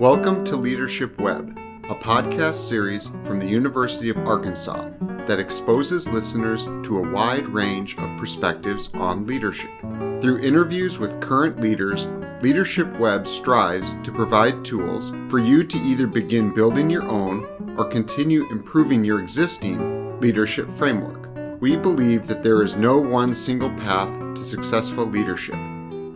Welcome to Leadership Web, a podcast series from the University of Arkansas that exposes listeners to a wide range of perspectives on leadership. Through interviews with current leaders, Leadership Web strives to provide tools for you to either begin building your own or continue improving your existing leadership framework. We believe that there is no one single path to successful leadership,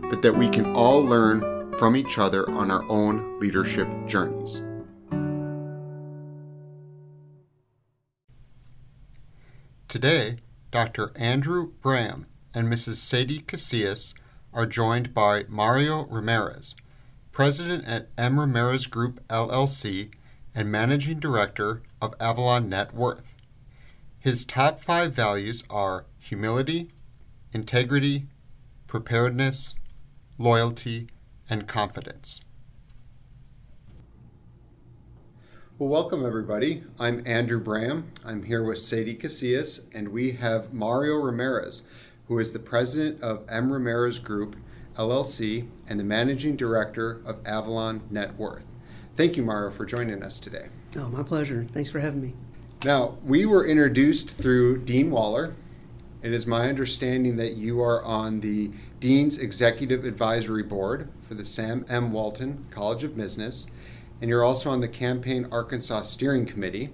but that we can all learn from each other on our own leadership journeys. Today, Dr. Andrew Bram and Mrs. Sadie Casillas are joined by Mario Ramirez, President at M. Ramirez Group LLC and Managing Director of Avalon Net Worth. His top five values are humility, integrity, preparedness, loyalty, and confidence. Well, welcome everybody. I'm Andrew Bram. I'm here with Sadie Casillas, and we have Mario Ramirez, who is the president of M. Ramirez Group LLC and the managing director of Avalon Net Worth. Thank you, Mario, for joining us today. Oh, my pleasure. Thanks for having me. Now, we were introduced through Dean Waller. It is my understanding that you are on the Dean's Executive Advisory Board for the Sam M. Walton College of Business, and you're also on the Campaign Arkansas Steering Committee.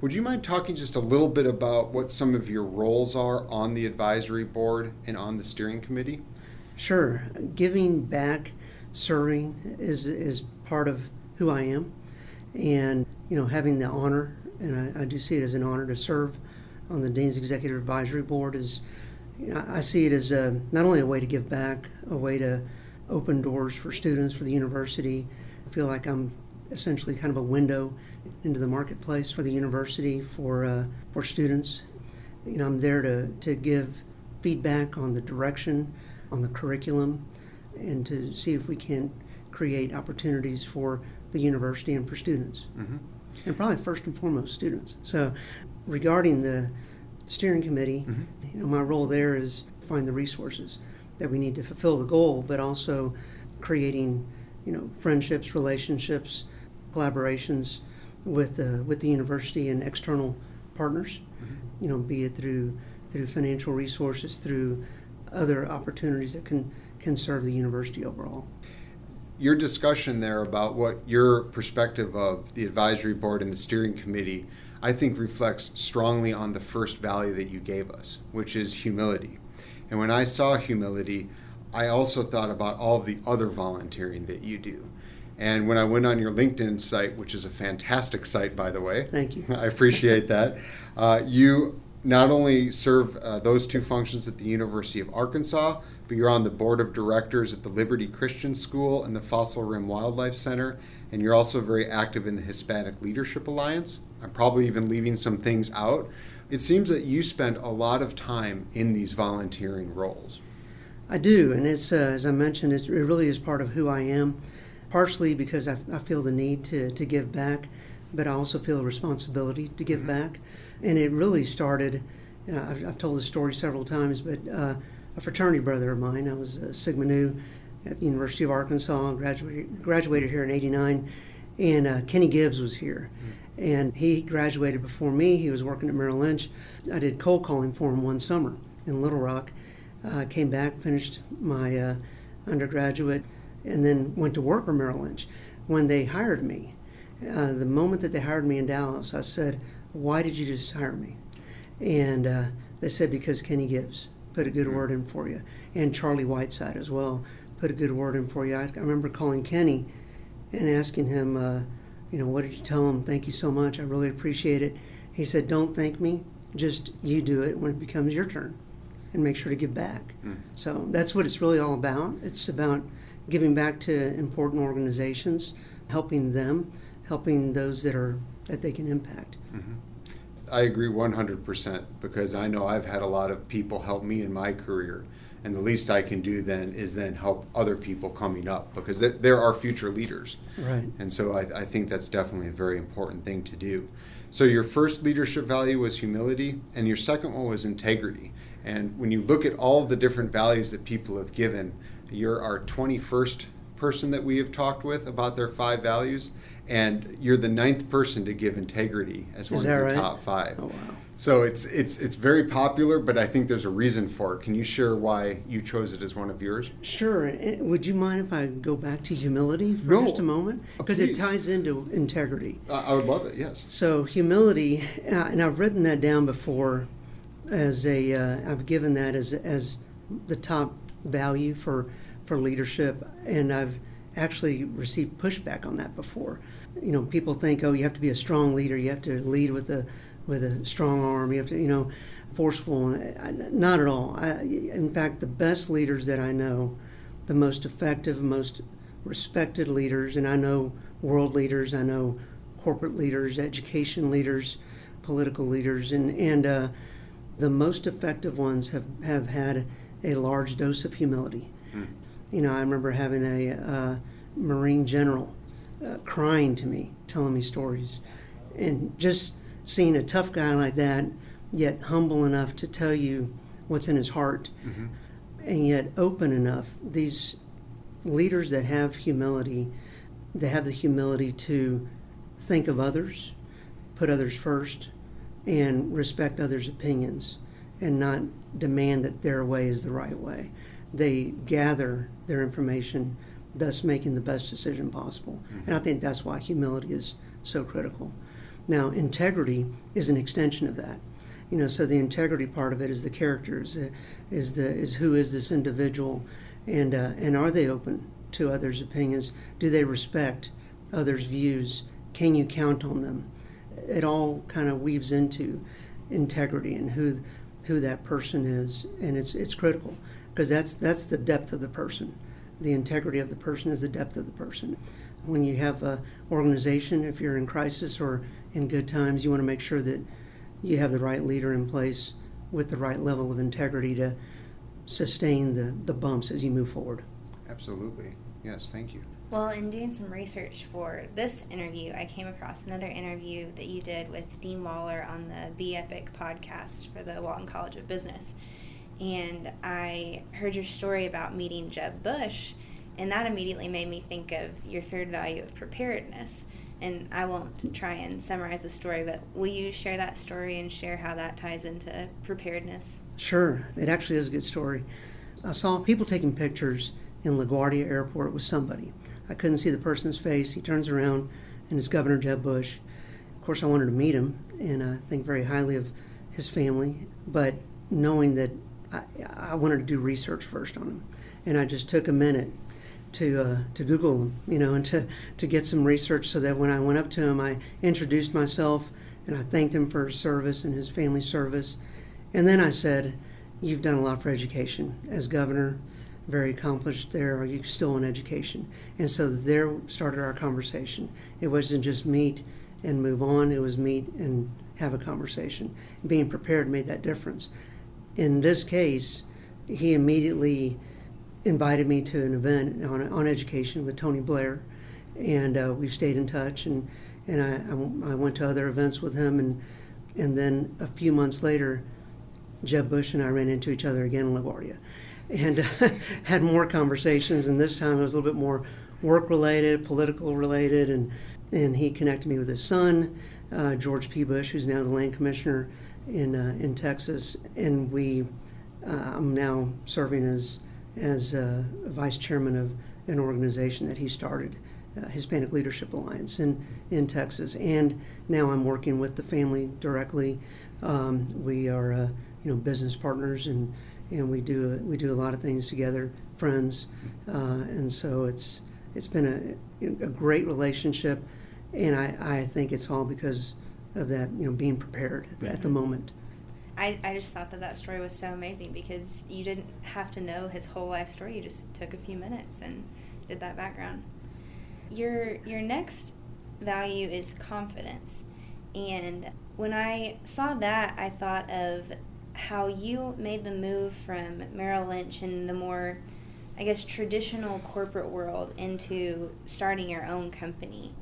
Would you mind talking just a little bit about what some of your roles are on the advisory board and on the steering committee? Sure. Giving back, serving is is part of who I am, and you know having the honor, and I, I do see it as an honor to serve on the Dean's Executive Advisory Board is, you know, I see it as a, not only a way to give back, a way to open doors for students for the university. I feel like I'm essentially kind of a window into the marketplace for the university for uh, for students. You know, I'm there to to give feedback on the direction, on the curriculum, and to see if we can create opportunities for the university and for students. Mm-hmm. And probably first and foremost, students. So regarding the steering committee, mm-hmm. you know, my role there is find the resources that we need to fulfill the goal, but also creating, you know, friendships, relationships, collaborations with the with the university and external partners. Mm-hmm. You know, be it through through financial resources, through other opportunities that can can serve the university overall. Your discussion there about what your perspective of the advisory board and the steering committee I think reflects strongly on the first value that you gave us, which is humility. And when I saw humility, I also thought about all of the other volunteering that you do. And when I went on your LinkedIn site, which is a fantastic site, by the way, thank you. I appreciate that. Uh, you not only serve uh, those two functions at the University of Arkansas, but you're on the board of directors at the Liberty Christian School and the Fossil Rim Wildlife Center, and you're also very active in the Hispanic Leadership Alliance. I'm probably even leaving some things out. It seems that you spend a lot of time in these volunteering roles. I do, and it's uh, as I mentioned, it really is part of who I am. Partially because I, I, feel the need to, to give back, but I also feel a responsibility to give mm-hmm. back. And it really started. You know, I've, I've, told this story several times, but uh, a fraternity brother of mine, I was a Sigma Nu at the University of Arkansas, graduated graduated here in '89, and uh, Kenny Gibbs was here. Mm-hmm and he graduated before me. He was working at Merrill Lynch. I did cold calling for him one summer in Little Rock. Uh, came back, finished my uh, undergraduate, and then went to work for Merrill Lynch. When they hired me, uh, the moment that they hired me in Dallas, I said, "Why did you just hire me?" And uh, they said, "Because Kenny Gibbs put a good mm-hmm. word in for you, and Charlie Whiteside as well put a good word in for you." I, I remember calling Kenny and asking him uh, you know, what did you tell him? Thank you so much. I really appreciate it. He said, don't thank me. Just you do it when it becomes your turn and make sure to give back. Mm. So that's what it's really all about. It's about giving back to important organizations, helping them, helping those that are that they can impact. Mm-hmm. I agree 100% because I know I've had a lot of people help me in my career and the least I can do then is then help other people coming up because there are future leaders. Right. And so I, I, think that's definitely a very important thing to do. So your first leadership value was humility, and your second one was integrity. And when you look at all of the different values that people have given, you're our 21st person that we have talked with about their five values, and you're the ninth person to give integrity as one of your right? top five. Oh wow. So it's it's it's very popular, but I think there's a reason for it. Can you share why you chose it as one of yours? Sure. Would you mind if I go back to humility for No. just a moment? Uh, Because it ties into integrity. I I would love it. Yes. So humility, uh, and I've written that down before, as a uh, I've given that as as the top value for for leadership, and I've actually received pushback on that before. You know, people think, oh, you have to be a strong leader, you have to lead with a with a strong arm, you have to, you know, forceful. Not at all. I, in fact, the best leaders that I know, the most effective, most respected leaders, and I know world leaders, I know corporate leaders, education leaders, political leaders, and and uh, the most effective ones have have had a large dose of humility. You know, I remember having a uh, Marine general uh, crying to me, telling me stories, and just seeing a tough guy like that, yet humble enough to tell you what's in his heart, mm-hmm. and yet open enough. These leaders that have humility, they have the humility to think of others, put others first, and respect others' opinions, and not demand that their way is the right way. They gather their information, thus making the best decision possible. And I mm-hmm. think that's why humility is so critical. Now, integrity is an extension of that. You know, so the integrity part of it is the characters, uh, is the is who is this individual, and uh, and are they open to others' opinions? Do they respect others' views? Can you count on them? It all kind of weaves into integrity and who who that person is, and it's it's critical because that's that's the depth of the person. The integrity of the person is the depth of the person. When you have a organization, if you're in crisis or in good times, you want to make sure that you have the right leader in place with the right level of integrity to sustain the, the bumps as you move forward. Absolutely. Yes. Thank you. Well, in doing some research for this interview, I came across another interview that you did with Dean Waller on the Be Epic podcast for the Walton College of Business. And I heard your story about meeting Jeb Bush, and that immediately made me think of your third value of preparedness. And I won't try and summarize the story, but will you share that story and share how that ties into preparedness? Sure, it actually is a good story. I saw people taking pictures in LaGuardia Airport with somebody. I couldn't see the person's face. He turns around, and it's Governor Jeb Bush. Of course, I wanted to meet him, and I think very highly of his family. But knowing that I, I wanted to do research first on him, and I just took a minute to uh, to Google you know, and to to get some research so that when I went up to him, I introduced myself and I thanked him for his service and his family service, and then I said, "You've done a lot for education as governor." very accomplished there. Are you still in education? And so there started our conversation. It wasn't just meet and move on, it was meet and have a conversation. Being prepared made that difference. In this case, he immediately invited me to an event on, on education with Tony Blair, and uh, we stayed in touch. And, and I, I went to other events with him, and, and then a few months later, Jeb Bush and I ran into each other again in LaGuardia and uh, had more conversations. And this time it was a little bit more work related, political related, and and he connected me with his son, uh, George P. Bush, who's now the land commissioner in uh, in Texas, and we uh, I'm now serving as as uh, vice chairman of an organization that he started. Uh, Hispanic Leadership Alliance in, in Texas, and now I'm working with the family directly. Um, we are, uh, you know, business partners, and and we do we do a lot of things together, friends, uh, and so it's it's been a, a great relationship, and I, I think it's all because of that you know being prepared at the moment. I, I just thought that that story was so amazing because you didn't have to know his whole life story. You just took a few minutes and did that background. Your your next value is confidence. And when I saw that, I thought of how you made the move from Merrill Lynch and the more, I guess, traditional corporate world into starting your own company.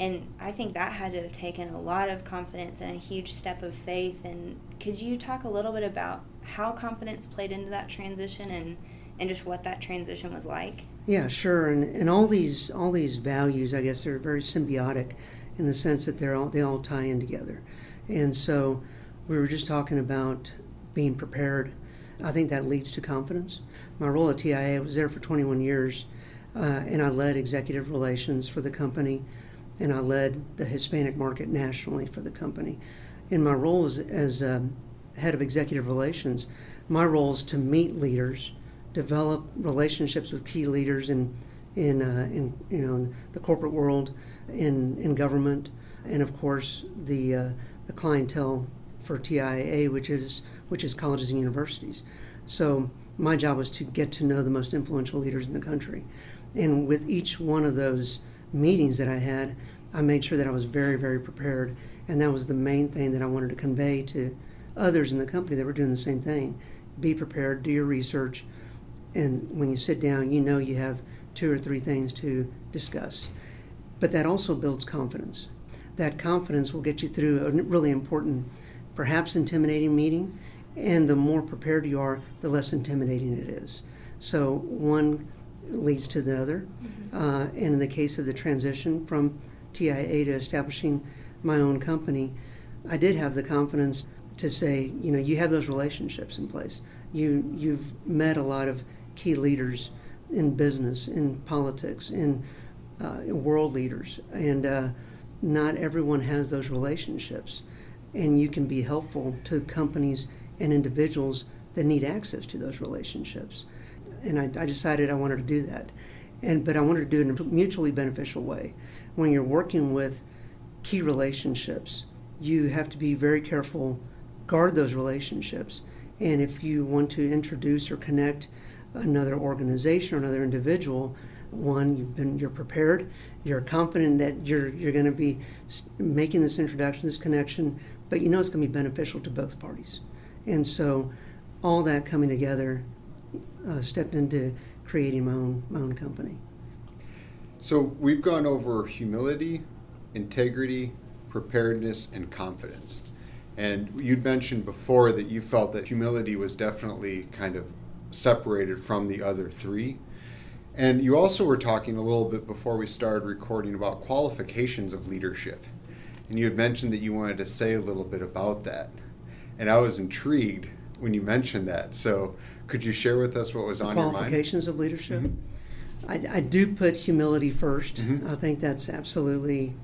And I think that had to have taken a lot of confidence and a huge step of faith. And could you talk a little bit about how confidence played into that transition and, and just what that transition was like? Yeah, sure. And and all these all these values, I guess, are very symbiotic in the sense that they're all they all tie in together. And so we were just talking about being prepared. I think that leads to confidence. My role at TIAA, I was there for 21 years, uh, and I led executive relations for the company, and I led the Hispanic market nationally for the company. In my role as, as um, head of executive relations, my role is to meet leaders, develop relationships with key leaders in in, uh, in you know in the corporate world, in in government, and of course the uh, the clientele for TIAA, which is which is colleges and universities. So my job was to get to know the most influential leaders in the country, and with each one of those meetings that I had, I made sure that I was very very prepared, and that was the main thing that I wanted to convey to others in the company that were doing the same thing. Be prepared, do your research, and when you sit down, you know you have two or three things to discuss. But that also builds confidence. That confidence will get you through a really important, perhaps intimidating meeting, and the more prepared you are, the less intimidating it is. So one leads to the other. Mm-hmm. Uh, and in the case of the transition from TIAA to establishing my own company, I did have the confidence to say, you know, you have those relationships in place. You you've met a lot of key leaders in business, in politics, in, uh, world leaders, and uh, not everyone has those relationships. And you can be helpful to companies and individuals that need access to those relationships. And I, I decided I wanted to do that, and but I wanted to do it in a mutually beneficial way. When you're working with key relationships, you have to be very careful, guard those relationships, and if you want to introduce or connect another organization or another individual, one you've been you're prepared, you're confident that you're you're going to be making this introduction, this connection, but you know it's going to be beneficial to both parties, and so all that coming together uh, stepped into creating my own my own company. So we've gone over humility, integrity, preparedness, and confidence. And you'd mentioned before that you felt that humility was definitely kind of separated from the other three. And you also were talking a little bit before we started recording about qualifications of leadership. And you had mentioned that you wanted to say a little bit about that. And I was intrigued when you mentioned that. So could you share with us what was on your mind? Qualifications of leadership? Mm-hmm. I, I, do put humility 1st mm-hmm. I think that's absolutely,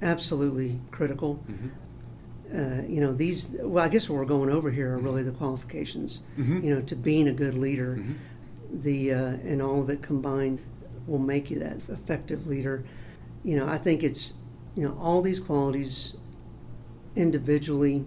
absolutely critical. Mm-hmm uh, you know these well i guess what we're going over here are really the qualifications mm-hmm. you know to being a good leader mm-hmm. the uh, and all of it combined will make you that effective leader you know i think it's you know all these qualities individually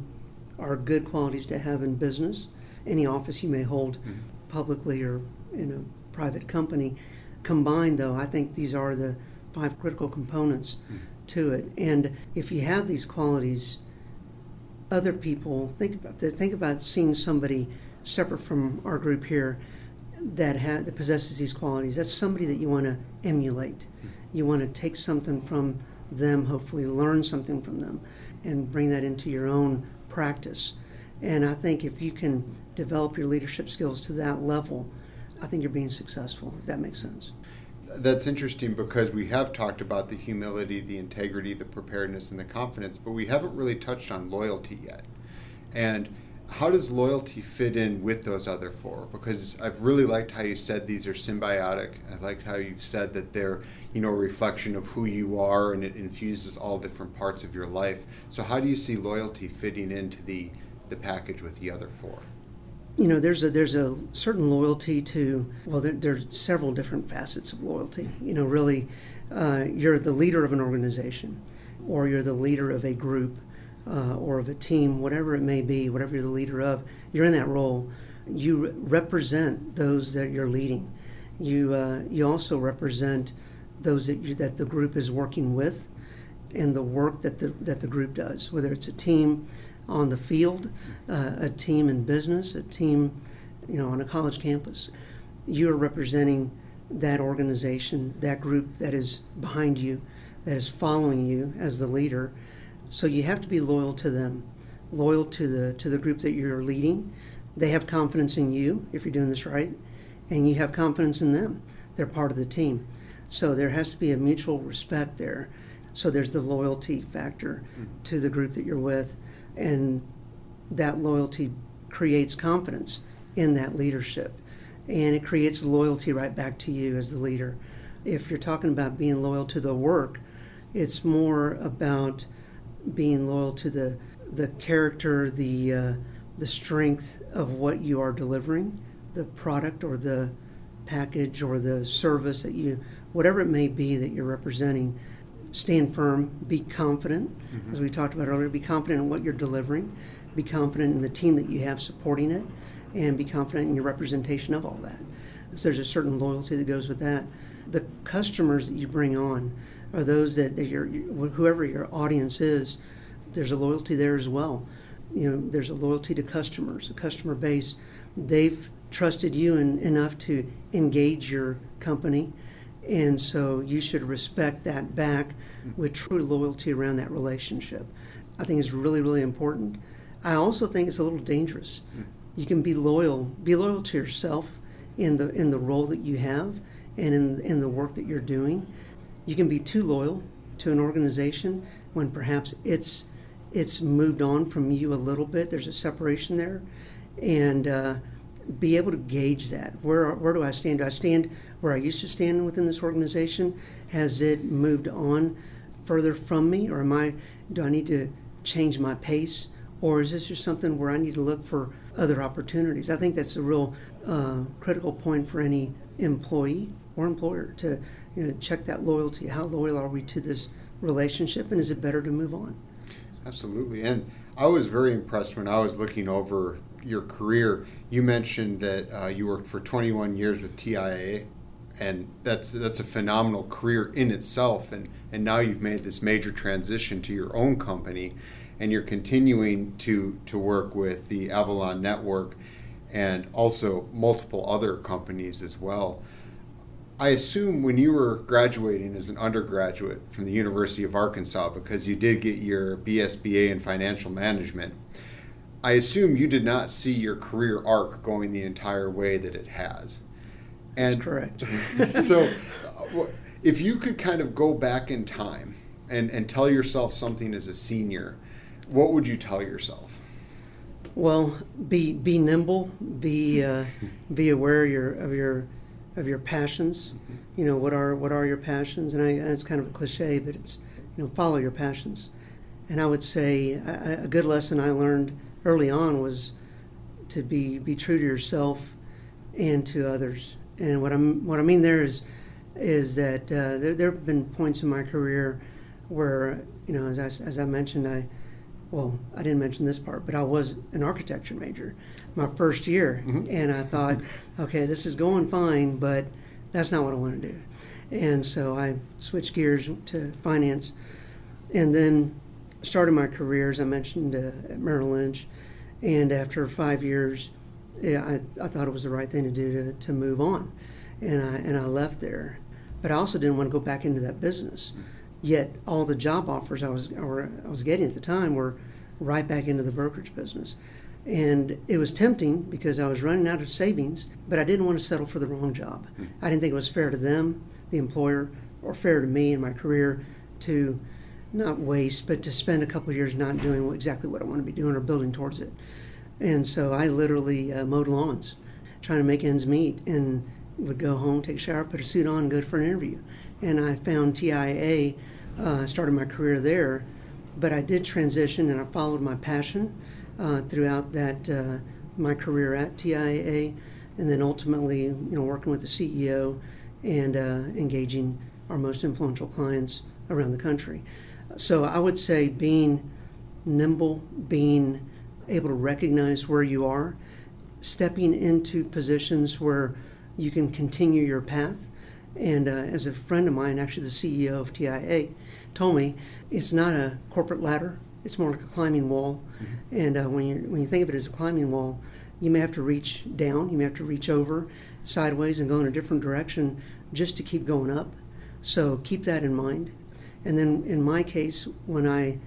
are good qualities to have in business any office you may hold mm-hmm. publicly or in a private company combined though i think these are the five critical components mm-hmm. to it and if you have these qualities other people think about this. Think about seeing somebody separate from our group here that ha- that possesses these qualities. That's somebody that you want to emulate. You want to take something from them, hopefully learn something from them, and bring that into your own practice. And I think if you can develop your leadership skills to that level, I think you're being successful. If that makes sense that's interesting because we have talked about the humility, the integrity, the preparedness, and the confidence, but we haven't really touched on loyalty yet. And how does loyalty fit in with those other four? Because I've really liked how you said these are symbiotic. I liked how you've said that they're, you know, a reflection of who you are and it infuses all different parts of your life. So how do you see loyalty fitting into the the package with the other four? You know there's a there's a certain loyalty to well there, there's several different facets of loyalty. You know really uh, you're the leader of an organization or you're the leader of a group uh, or of a team whatever it may be whatever you're the leader of you're in that role. You represent those that you're leading. You uh, you also represent those that you, that the group is working with and the work that the that the group does whether it's a team on the field, uh, a team in business, a team, you know, on a college campus. You are representing that organization, that group that is behind you, that is following you as the leader. So you have to be loyal to them, loyal to the to the group that you're leading. They have confidence in you if you're doing this right, and you have confidence in them. They're part of the team. So there has to be a mutual respect there. So there's the loyalty factor mm-hmm. to the group that you're with, and that loyalty creates confidence in that leadership. And it creates loyalty right back to you as the leader. If you're talking about being loyal to the work, it's more about being loyal to the the character, the uh, the strength of what you are delivering, the product or the package or the service that you, whatever it may be that you're representing. Stand firm, be confident, mm-hmm. as we talked about earlier. Be confident in what you're delivering, be confident in the team that you have supporting it, and be confident in your representation of all that. So there's a certain loyalty that goes with that. The customers that you bring on are those that, that your whoever your audience is, there's a loyalty there as well. You know, there's a loyalty to customers, a customer base. They've trusted you in, enough to engage your company, and so you should respect that back with true loyalty around that relationship. I think it's really, really important. I also think it's a little dangerous. You can be loyal, be loyal to yourself in the in the role that you have and in in the work that you're doing. You can be too loyal to an organization when perhaps it's it's moved on from you a little bit. There's a separation there, and uh, be able to gauge that. Where where do I stand? Do I stand where I used to stand within this organization? Has it moved on further from me, or am I? Do I need to change my pace, or is this just something where I need to look for other opportunities? I think that's a real uh, critical point for any employee or employer to you know check that loyalty. How loyal are we to this relationship, and is it better to move on? Absolutely. And I was very impressed when I was looking over your career. You mentioned that uh, you worked for 21 years with TIAA, and that's that's a phenomenal career in itself. And and now you've made this major transition to your own company, and you're continuing to to work with the Avalon Net Worth, and also multiple other companies as well. I assume when you were graduating as an undergraduate from the University of Arkansas, because you did get your BSBA in financial management, I assume you did not see your career arc going the entire way that it has. And That's correct. so, uh, if you could kind of go back in time and, and tell yourself something as a senior, what would you tell yourself? Well, be be nimble, be uh, be aware of your of your of your passions. Mm-hmm. You know, what are what are your passions? And, I, and, it's kind of a cliche, but it's you know, follow your passions. And I would say a, a good lesson I learned early on was to be be true to yourself and to others. And what I'm what I mean there is is that uh, there there have been points in my career where you know, as I, as I mentioned, I well, I didn't mention this part, but I was an architecture major my first year, mm-hmm. and I thought, okay, this is going fine, but that's not what I want to do. And so I switched gears to finance, and then started my career, as I mentioned, uh, at Merrill Lynch. And after five years, yeah, I, I thought it was the right thing to do to, to move on, and I and I left there. But I also didn't want to go back into that business. Mm-hmm. Yet all the job offers I was or I was getting at the time were right back into the brokerage business. And it was tempting because I was running out of savings, but I didn't want to settle for the wrong job. Hmm. I didn't think it was fair to them, the employer, or fair to me in my career to not waste, but to spend a couple years not doing exactly what I want to be doing or building towards it. And so I literally uh, mowed lawns, trying to make ends meet, and would go home, take a shower, put a suit on, go for an interview. And I found TIAA uh, started my career there. But I did transition and I followed my passion uh, throughout that uh, my career at TIAA, and then ultimately, you know, working with the CEO and uh, engaging our most influential clients around the country. So I would say being nimble, being able to recognize where you are, stepping into positions where you can continue your path. And uh, as a friend of mine, actually the CEO of TIAA, told me it's not a corporate ladder; it's more like a climbing wall. Mm-hmm. And uh, when you when you think of it as a climbing wall, you may have to reach down, you may have to reach over, sideways, and go in a different direction just to keep going up. So keep that in mind. And then in my case, when I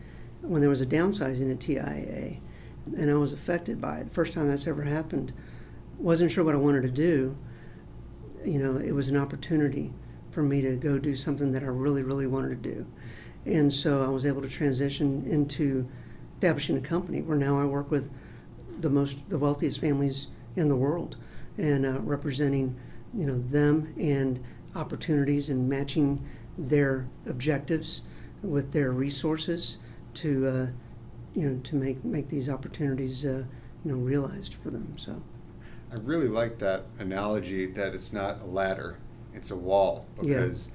when there was a downsizing at TIAA, and I was affected by it, the first time that's ever happened, wasn't sure what I wanted to do, you know, it was an opportunity for me to go do something that I really, really wanted to do. And so I was able to transition into establishing a company where now I work with the most, the wealthiest families in the world and uh, representing, you know, them and opportunities and matching their objectives with their resources to, uh, you know, to make, make these opportunities, uh, you know, realized for them. So. I really like that analogy that it's not a ladder, it's a wall because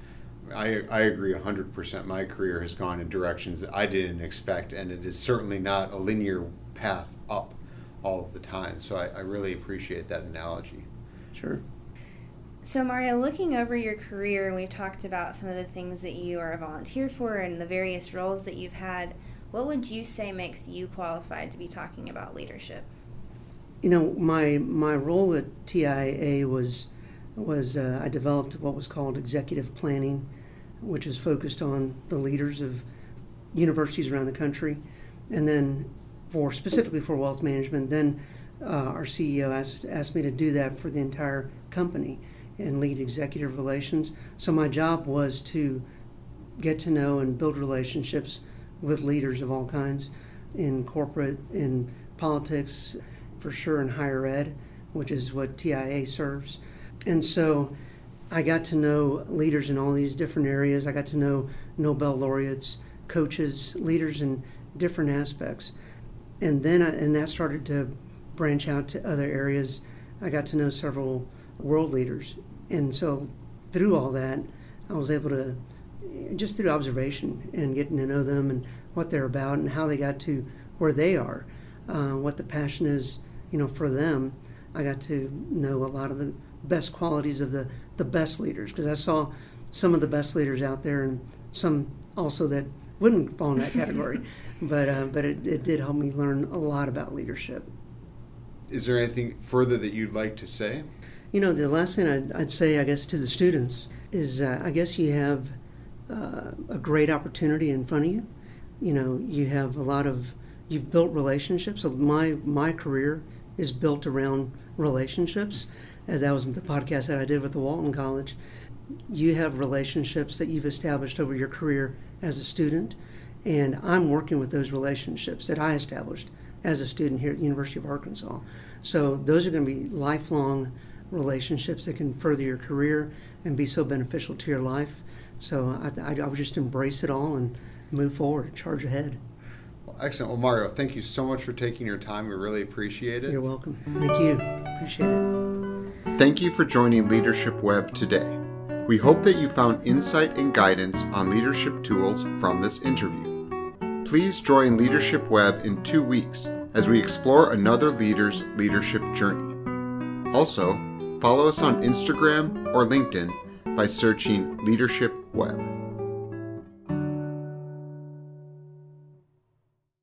yeah. I, I agree 100%. My career has gone in directions that I didn't expect, and it is certainly not a linear path up all of the time. So I, I really appreciate that analogy. Sure. So, Mario, looking over your career, and we've talked about some of the things that you are a volunteer for and the various roles that you've had, what would you say makes you qualified to be talking about leadership? You know, my my role at TIAA was was uh, I developed what was called executive planning, which is focused on the leaders of universities around the country, and then for specifically for wealth management. Then uh, our CEO asked asked me to do that for the entire company and lead executive relations. So my job was to get to know and build relationships with leaders of all kinds in corporate, in politics, for sure in higher ed, which is what TIAA serves. And so I got to know leaders in all these different areas. I got to know Nobel laureates, coaches, leaders in different aspects. And then I, and that started to branch out to other areas. I got to know several world leaders. And so through all that, I was able to just through observation and getting to know them and what they're about and how they got to where they are, uh, what the passion is, you know, for them. I got to know a lot of the best qualities of the, the best leaders because I saw some of the best leaders out there and some also that wouldn't fall in that category. but uh, but it, it did help me learn a lot about leadership. Is there anything further that you'd like to say? You know, the last thing I'd, I'd say, I guess, to the students is uh, I guess you have uh, a great opportunity in front of you. You know, you have a lot of, you've built relationships. So my, my career is built around relationships. As that was the podcast that I did with the Walton College. You have relationships that you've established over your career as a student, and I'm working with those relationships that I established as a student here at the University of Arkansas. So those are going to be lifelong relationships that can further your career and be so beneficial to your life. So I, I, I would just embrace it all and move forward, charge ahead. Well, excellent. Well, Mario, thank you so much for taking your time. We really appreciate it. You're welcome. Thank you. Appreciate it. Thank you for joining Leadership Web today. We hope that you found insight and guidance on leadership tools from this interview. Please join Leadership Web in two weeks as we explore another leader's leadership journey. Also, follow us on Instagram or LinkedIn by searching Leadership Web.